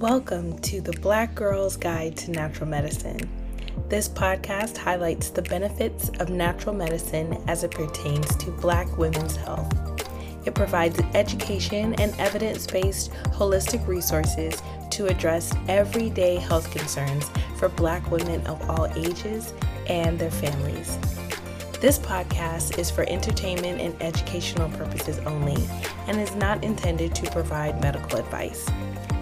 Welcome to the Black Girl's Guide to Natural Medicine. This podcast highlights the benefits of natural medicine as it pertains to Black women's health. It provides education and evidence based holistic resources to address everyday health concerns for Black women of all ages and their families. This podcast is for entertainment and educational purposes only and is not intended to provide medical advice.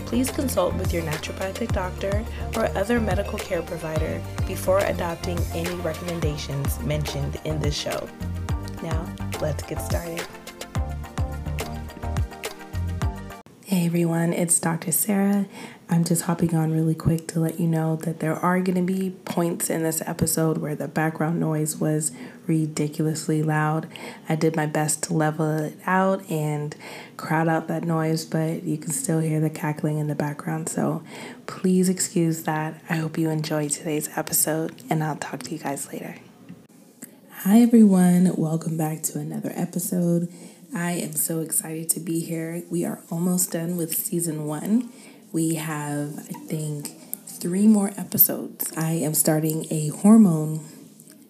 Please consult with your naturopathic doctor or other medical care provider before adopting any recommendations mentioned in this show. Now, let's get started. Hey everyone, it's Dr. Sarah. I'm just hopping on really quick to let you know that there are going to be points in this episode where the background noise was ridiculously loud. I did my best to level it out and crowd out that noise, but you can still hear the cackling in the background. So please excuse that. I hope you enjoy today's episode, and I'll talk to you guys later. Hi everyone, welcome back to another episode. I am so excited to be here. We are almost done with season one. We have, I think, three more episodes. I am starting a hormone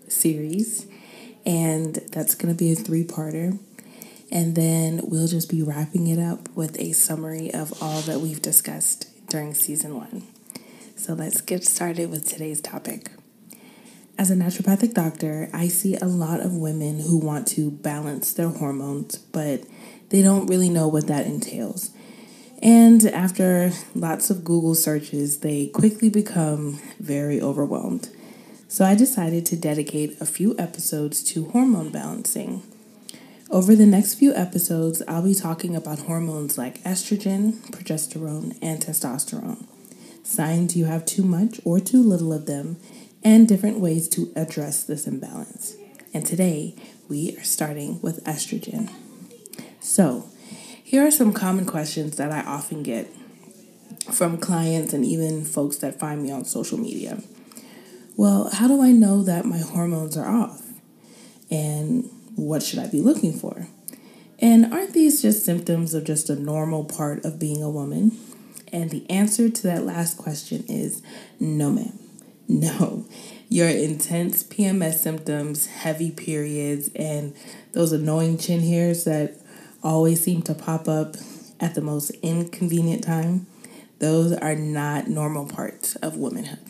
series, and that's going to be a three parter. And then we'll just be wrapping it up with a summary of all that we've discussed during season one. So let's get started with today's topic. As a naturopathic doctor, I see a lot of women who want to balance their hormones, but they don't really know what that entails. And after lots of Google searches, they quickly become very overwhelmed. So I decided to dedicate a few episodes to hormone balancing. Over the next few episodes, I'll be talking about hormones like estrogen, progesterone, and testosterone, signs you have too much or too little of them, and different ways to address this imbalance. And today we are starting with estrogen. So, here are some common questions that I often get from clients and even folks that find me on social media. Well, how do I know that my hormones are off? And what should I be looking for? And aren't these just symptoms of just a normal part of being a woman? And the answer to that last question is no, ma'am. No, your intense PMS symptoms, heavy periods, and those annoying chin hairs that always seem to pop up at the most inconvenient time, those are not normal parts of womanhood.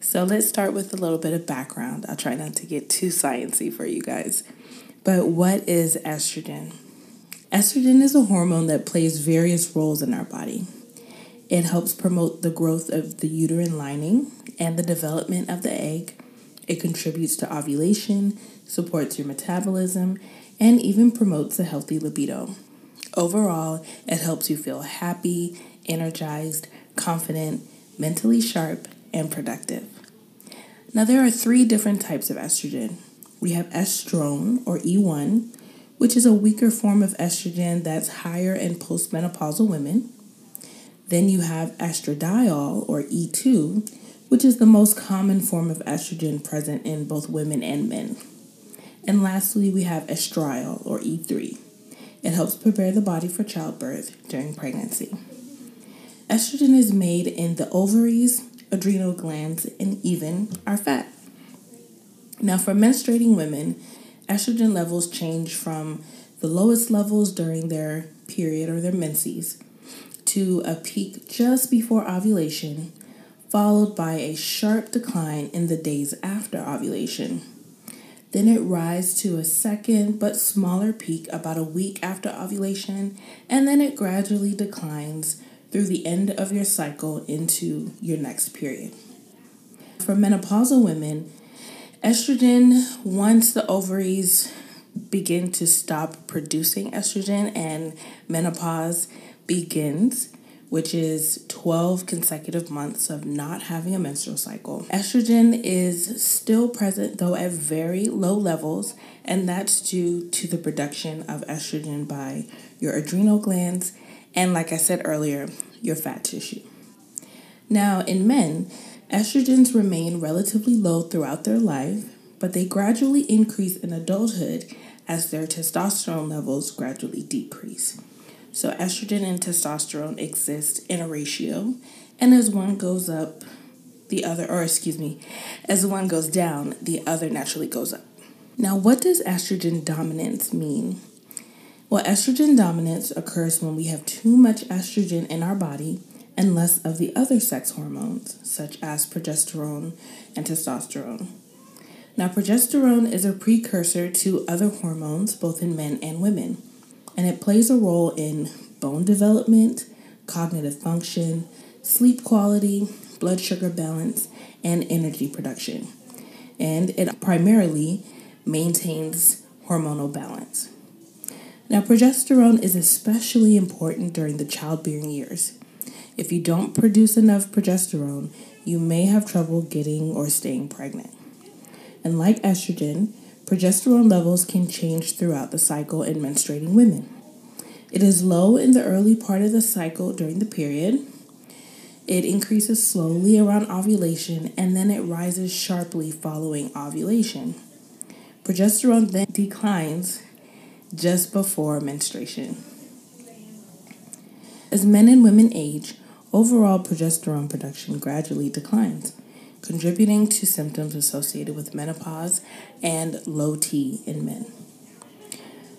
So let's start with a little bit of background. I'll try not to get too sciencey for you guys. But what is estrogen? Estrogen is a hormone that plays various roles in our body. It helps promote the growth of the uterine lining and the development of the egg. It contributes to ovulation, supports your metabolism, and even promotes a healthy libido. Overall, it helps you feel happy, energized, confident, mentally sharp, and productive. Now, there are three different types of estrogen. We have estrone, or E1, which is a weaker form of estrogen that's higher in postmenopausal women. Then you have estradiol, or E2, which is the most common form of estrogen present in both women and men. And lastly, we have estriol, or E3. It helps prepare the body for childbirth during pregnancy. Estrogen is made in the ovaries, adrenal glands, and even our fat. Now, for menstruating women, estrogen levels change from the lowest levels during their period or their menses to a peak just before ovulation, followed by a sharp decline in the days after ovulation. Then it rises to a second but smaller peak about a week after ovulation, and then it gradually declines through the end of your cycle into your next period. For menopausal women, estrogen, once the ovaries begin to stop producing estrogen and menopause, begins, which is 12 consecutive months of not having a menstrual cycle. Estrogen is still present, though at very low levels, and that's due to the production of estrogen by your adrenal glands and, like I said earlier, your fat tissue. Now, in men, estrogens remain relatively low throughout their life, but they gradually increase in adulthood as their testosterone levels gradually decrease. So, estrogen and testosterone exist in a ratio, and as one goes up, the other, or excuse me, as one goes down, the other naturally goes up. Now, what does estrogen dominance mean? Well, estrogen dominance occurs when we have too much estrogen in our body and less of the other sex hormones, such as progesterone and testosterone. Now, progesterone is a precursor to other hormones, both in men and women, and it plays a role in bone development, cognitive function, sleep quality, blood sugar balance, and energy production. And it primarily maintains hormonal balance. Now, progesterone is especially important during the childbearing years. If you don't produce enough progesterone, you may have trouble getting or staying pregnant. And like estrogen, progesterone levels can change throughout the cycle in menstruating women. It is low in the early part of the cycle during the period. It increases slowly around ovulation and then it rises sharply following ovulation. Progesterone then declines just before menstruation. As men and women age, overall progesterone production gradually declines contributing to symptoms associated with menopause and low T in men.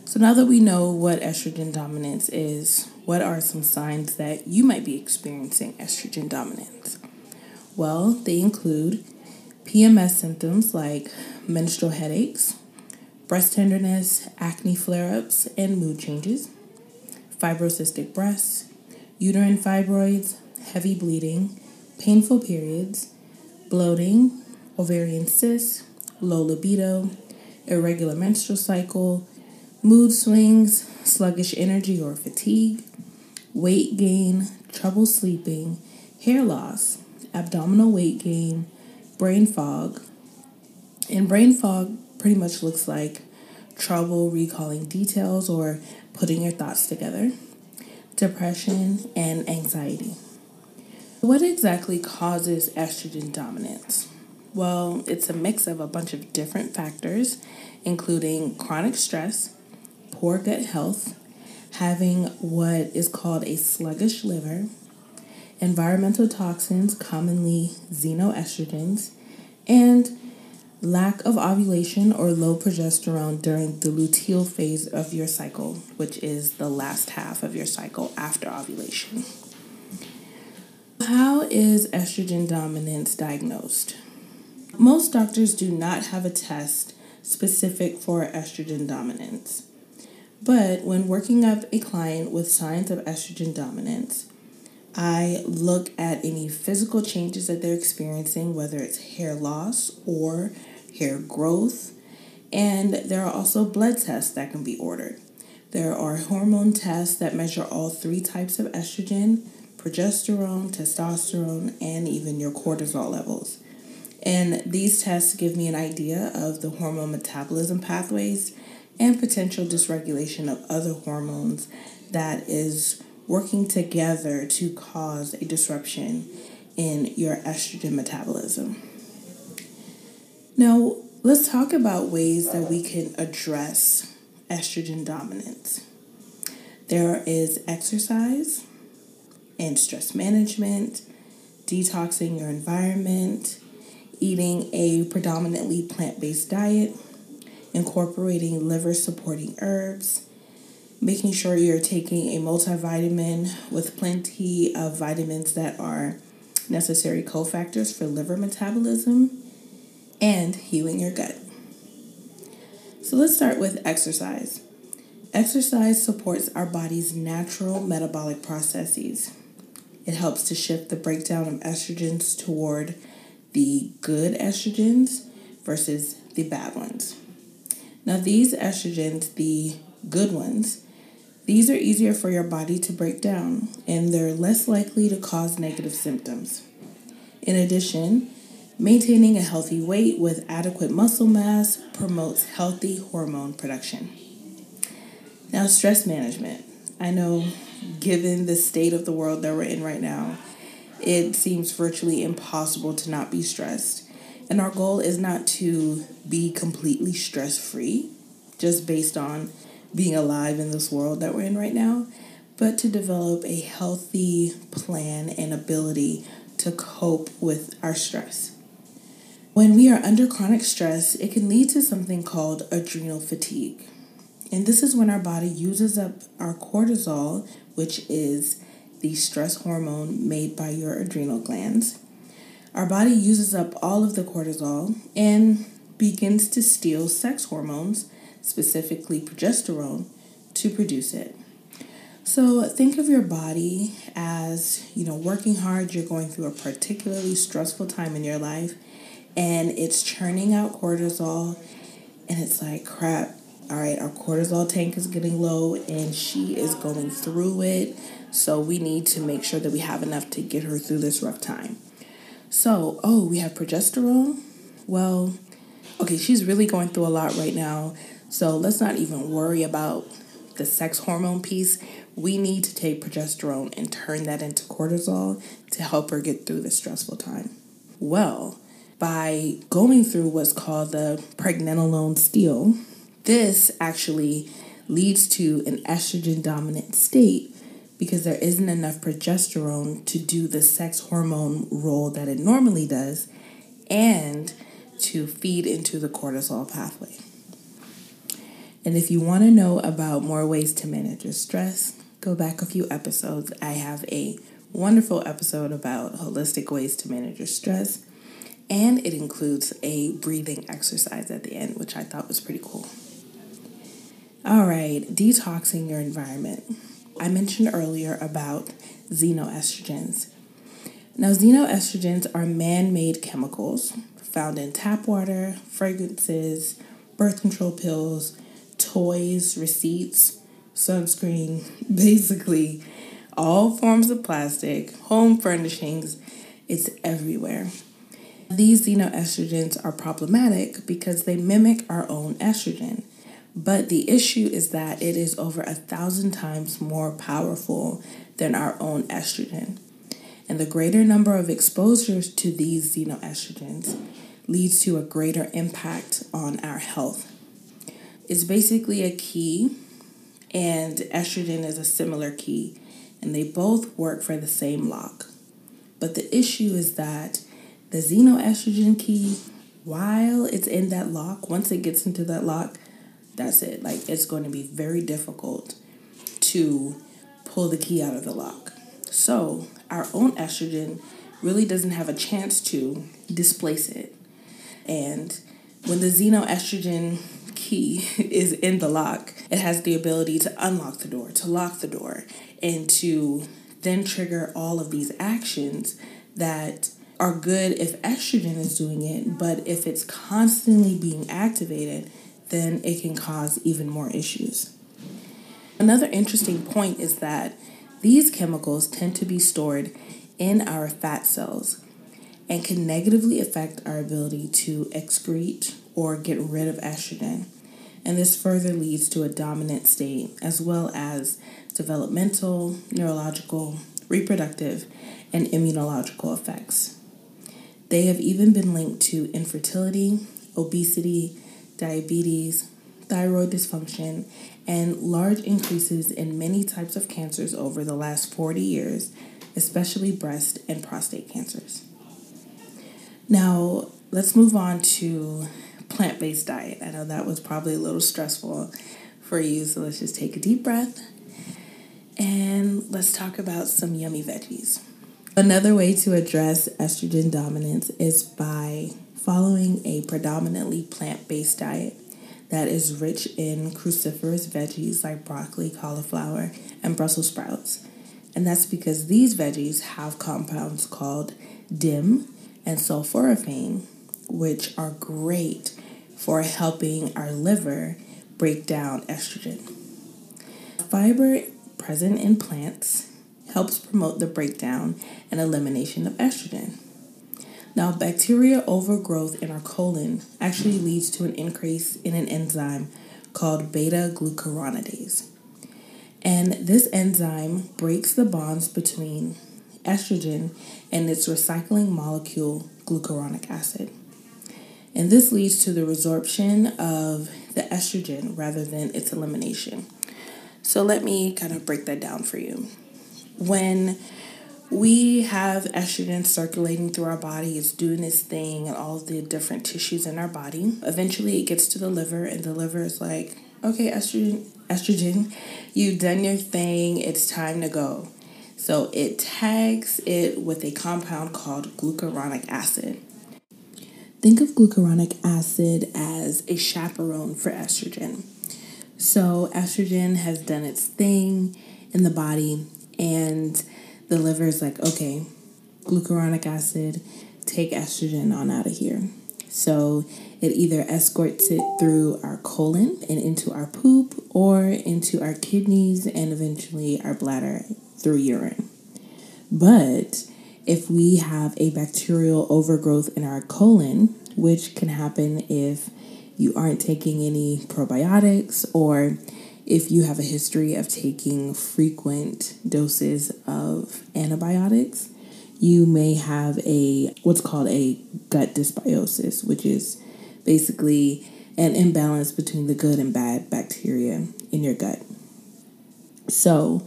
So, now that we know what estrogen dominance is, what are some signs that you might be experiencing estrogen dominance? Well, they include PMS symptoms like menstrual headaches, breast tenderness, acne flare ups, and mood changes, fibrocystic breasts, uterine fibroids, heavy bleeding, painful periods, bloating, ovarian cysts, low libido, irregular menstrual cycle, mood swings, sluggish energy or fatigue, weight gain, trouble sleeping, hair loss, abdominal weight gain, brain fog. And brain fog pretty much looks like trouble recalling details or putting your thoughts together, depression, and anxiety. What exactly causes estrogen dominance? Well, it's a mix of a bunch of different factors, including chronic stress, poor gut health, having what is called a sluggish liver, environmental toxins, commonly xenoestrogens, and lack of ovulation or low progesterone during the luteal phase of your cycle, which is the last half of your cycle after ovulation. How is estrogen dominance diagnosed? Most doctors do not have a test specific for estrogen dominance. But when working up a client with signs of estrogen dominance, I look at any physical changes that they're experiencing, whether it's hair loss or hair growth. And there are also blood tests that can be ordered. There are hormone tests that measure all three types of estrogen progesterone, testosterone, and even your cortisol levels. And these tests give me an idea of the hormone metabolism pathways and potential dysregulation of other hormones that is working together to cause a disruption in your estrogen metabolism. Now, let's talk about ways that we can address estrogen dominance. There is exercise, and stress management, detoxing your environment, eating a predominantly plant based diet, incorporating liver supporting herbs, making sure you're taking a multivitamin with plenty of vitamins that are necessary cofactors for liver metabolism, and healing your gut. So let's start with exercise. Exercise supports our body's natural metabolic processes. It helps to shift the breakdown of estrogens toward the good estrogens versus the bad ones. Now, these estrogens, the good ones, these are easier for your body to break down and they're less likely to cause negative symptoms. In addition, maintaining a healthy weight with adequate muscle mass promotes healthy hormone production. Now, stress management. I know given the state of the world that we're in right now, it seems virtually impossible to not be stressed. And our goal is not to be completely stress free, just based on being alive in this world that we're in right now, but to develop a healthy plan and ability to cope with our stress. When we are under chronic stress, it can lead to something called adrenal fatigue. And this is when our body uses up our cortisol, which is the stress hormone made by your adrenal glands. Our body uses up all of the cortisol and begins to steal sex hormones, specifically progesterone, to produce it. So think of your body as, you know, working hard, you're going through a particularly stressful time in your life and it's churning out cortisol and it's like crap. All right, our cortisol tank is getting low and she is going through it. So we need to make sure that we have enough to get her through this rough time. So, oh, we have progesterone. Well, okay, she's really going through a lot right now. So let's not even worry about the sex hormone piece. We need to take progesterone and turn that into cortisol to help her get through this stressful time. Well, by going through what's called the pregnenolone steal, this actually leads to an estrogen dominant state because there isn't enough progesterone to do the sex hormone role that it normally does and to feed into the cortisol pathway. And if you want to know about more ways to manage your stress, go back a few episodes. I have a wonderful episode about holistic ways to manage your stress, and it includes a breathing exercise at the end, which I thought was pretty cool. All right, detoxing your environment. I mentioned earlier about xenoestrogens. Now, xenoestrogens are man made chemicals found in tap water, fragrances, birth control pills, toys, receipts, sunscreen, basically all forms of plastic, home furnishings, it's everywhere. These xenoestrogens are problematic because they mimic our own estrogen. But the issue is that it is over a thousand times more powerful than our own estrogen. And the greater number of exposures to these xenoestrogens leads to a greater impact on our health. It's basically a key, and estrogen is a similar key, and they both work for the same lock. But the issue is that the xenoestrogen key, while it's in that lock, once it gets into that lock, that's it. Like it's going to be very difficult to pull the key out of the lock. So, our own estrogen really doesn't have a chance to displace it. And when the xenoestrogen key is in the lock, it has the ability to unlock the door, to lock the door, and to then trigger all of these actions that are good if estrogen is doing it, but if it's constantly being activated, then it can cause even more issues. Another interesting point is that these chemicals tend to be stored in our fat cells and can negatively affect our ability to excrete or get rid of estrogen. And this further leads to a dominant state as well as developmental, neurological, reproductive, and immunological effects. They have even been linked to infertility, obesity, diabetes, thyroid dysfunction, and large increases in many types of cancers over the last 40 years, especially breast and prostate cancers. Now, let's move on to plant based diet. I know that was probably a little stressful for you, so let's just take a deep breath and let's talk about some yummy veggies. Another way to address estrogen dominance is by following a predominantly plant based diet that is rich in cruciferous veggies like broccoli, cauliflower, and Brussels sprouts. And that's because these veggies have compounds called DIM and sulforaphane, which are great for helping our liver break down estrogen. Fiber present in plants helps promote the breakdown and elimination of estrogen. Now, bacteria overgrowth in our colon actually leads to an increase in an enzyme called beta glucuronidase. And this enzyme breaks the bonds between estrogen and its recycling molecule, glucuronic acid. And this leads to the resorption of the estrogen rather than its elimination. So let me kind of break that down for you. When we have estrogen circulating through our body, it's doing its thing and all the different tissues in our body. Eventually, it gets to the liver, and the liver is like, okay, estrogen, estrogen, you've done your thing, it's time to go. So it tags it with a compound called glucuronic acid. Think of glucuronic acid as a chaperone for estrogen. So, estrogen has done its thing in the body, and the liver is like, okay, glucuronic acid, take estrogen on out of here. So, it either escorts it through our colon and into our poop, or into our kidneys and eventually our bladder through urine. But if we have a bacterial overgrowth in our colon, which can happen if you aren't taking any probiotics or if you have a history of taking frequent doses of antibiotics, you may have a what's called a gut dysbiosis, which is basically an imbalance between the good and bad bacteria in your gut. So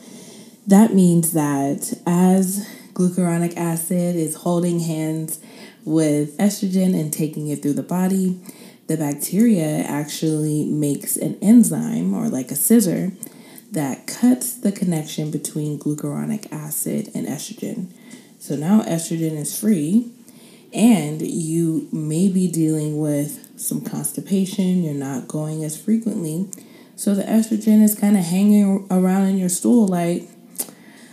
that means that as glucuronic acid is holding hands with estrogen and taking it through the body, the bacteria actually makes an enzyme or like a scissor that cuts the connection between glucuronic acid and estrogen. So now estrogen is free, and you may be dealing with some constipation, you're not going as frequently. So the estrogen is kind of hanging around in your stool, like,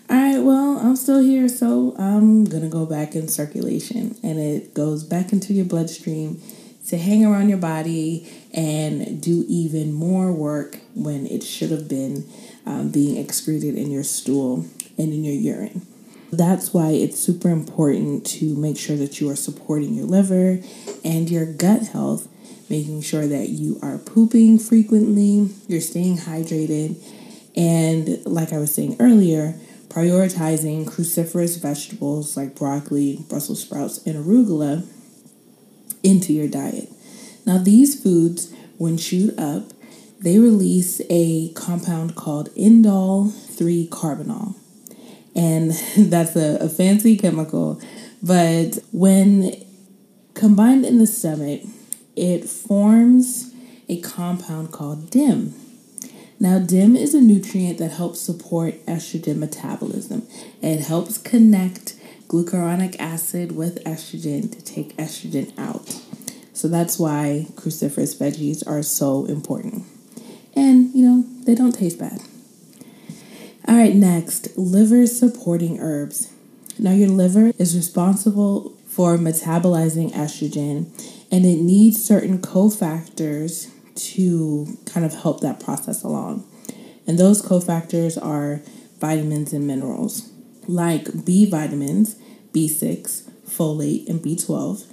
all right, well, I'm still here, so I'm gonna go back in circulation. And it goes back into your bloodstream to hang around your body and do even more work when it should have been um, being excreted in your stool and in your urine. That's why it's super important to make sure that you are supporting your liver and your gut health, making sure that you are pooping frequently, you're staying hydrated, and like I was saying earlier, prioritizing cruciferous vegetables like broccoli, Brussels sprouts, and arugula into your diet. Now, these foods, when chewed up, they release a compound called indole 3 carbinol. And that's a, a fancy chemical, but when combined in the stomach, it forms a compound called DIM. Now, DIM is a nutrient that helps support estrogen metabolism. It helps connect glucuronic acid with estrogen to take estrogen out. So that's why cruciferous veggies are so important. And, you know, they don't taste bad. All right, next, liver supporting herbs. Now, your liver is responsible for metabolizing estrogen and it needs certain cofactors to kind of help that process along. And those cofactors are vitamins and minerals like B vitamins, B6, folate, and B12,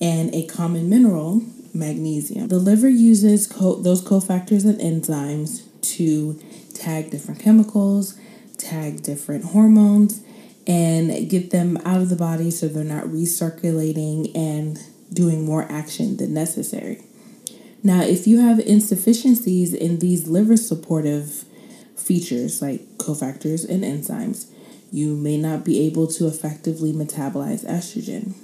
and a common mineral, magnesium. The liver uses co- those cofactors and enzymes to tag different chemicals, tag different hormones, and get them out of the body so they're not recirculating and doing more action than necessary. Now, if you have insufficiencies in these liver supportive features like cofactors and enzymes, you may not be able to effectively metabolize estrogen.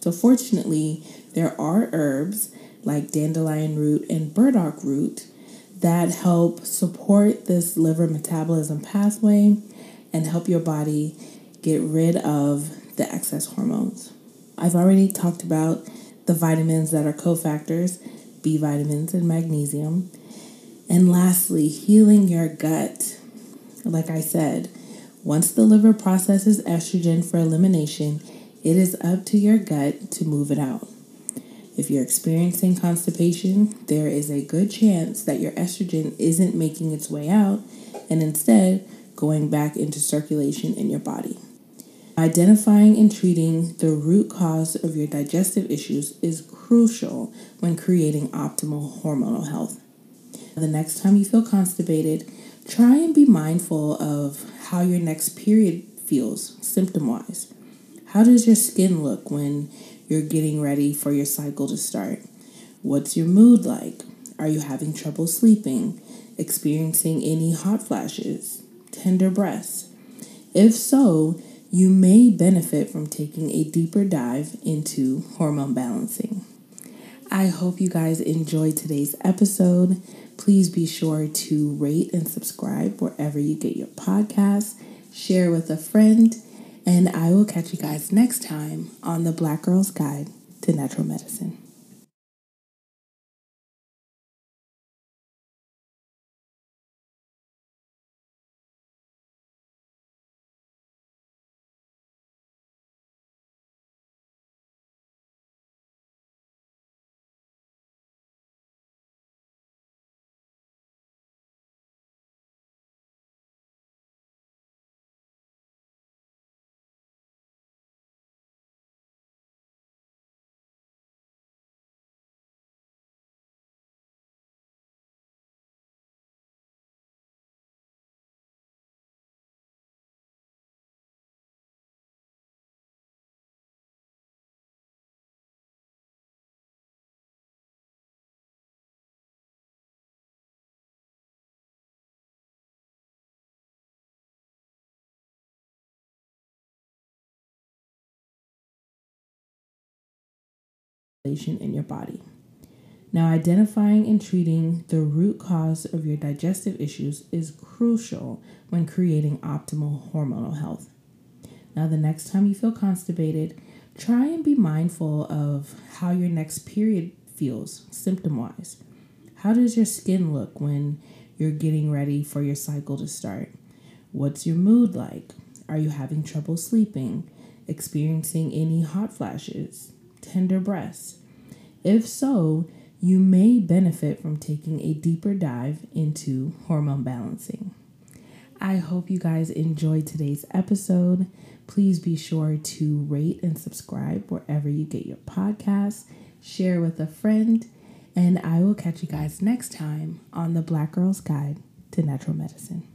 So, fortunately, there are herbs like dandelion root and burdock root that help support this liver metabolism pathway and help your body get rid of the excess hormones. I've already talked about the vitamins that are cofactors B vitamins and magnesium. And lastly, healing your gut. Like I said, once the liver processes estrogen for elimination, it is up to your gut to move it out. If you're experiencing constipation, there is a good chance that your estrogen isn't making its way out and instead going back into circulation in your body. Identifying and treating the root cause of your digestive issues is crucial when creating optimal hormonal health. The next time you feel constipated, try and be mindful of how your next period feels symptom wise. How does your skin look when you're getting ready for your cycle to start? What's your mood like? Are you having trouble sleeping? Experiencing any hot flashes? Tender breasts? If so, you may benefit from taking a deeper dive into hormone balancing. I hope you guys enjoyed today's episode. Please be sure to rate and subscribe wherever you get your podcasts, share with a friend, and I will catch you guys next time on the Black Girl's Guide to Natural Medicine. In your body. Now, identifying and treating the root cause of your digestive issues is crucial when creating optimal hormonal health. Now, the next time you feel constipated, try and be mindful of how your next period feels symptom wise. How does your skin look when you're getting ready for your cycle to start? What's your mood like? Are you having trouble sleeping? Experiencing any hot flashes? Tender breasts? If so, you may benefit from taking a deeper dive into hormone balancing. I hope you guys enjoyed today's episode. Please be sure to rate and subscribe wherever you get your podcasts, share with a friend, and I will catch you guys next time on the Black Girl's Guide to Natural Medicine.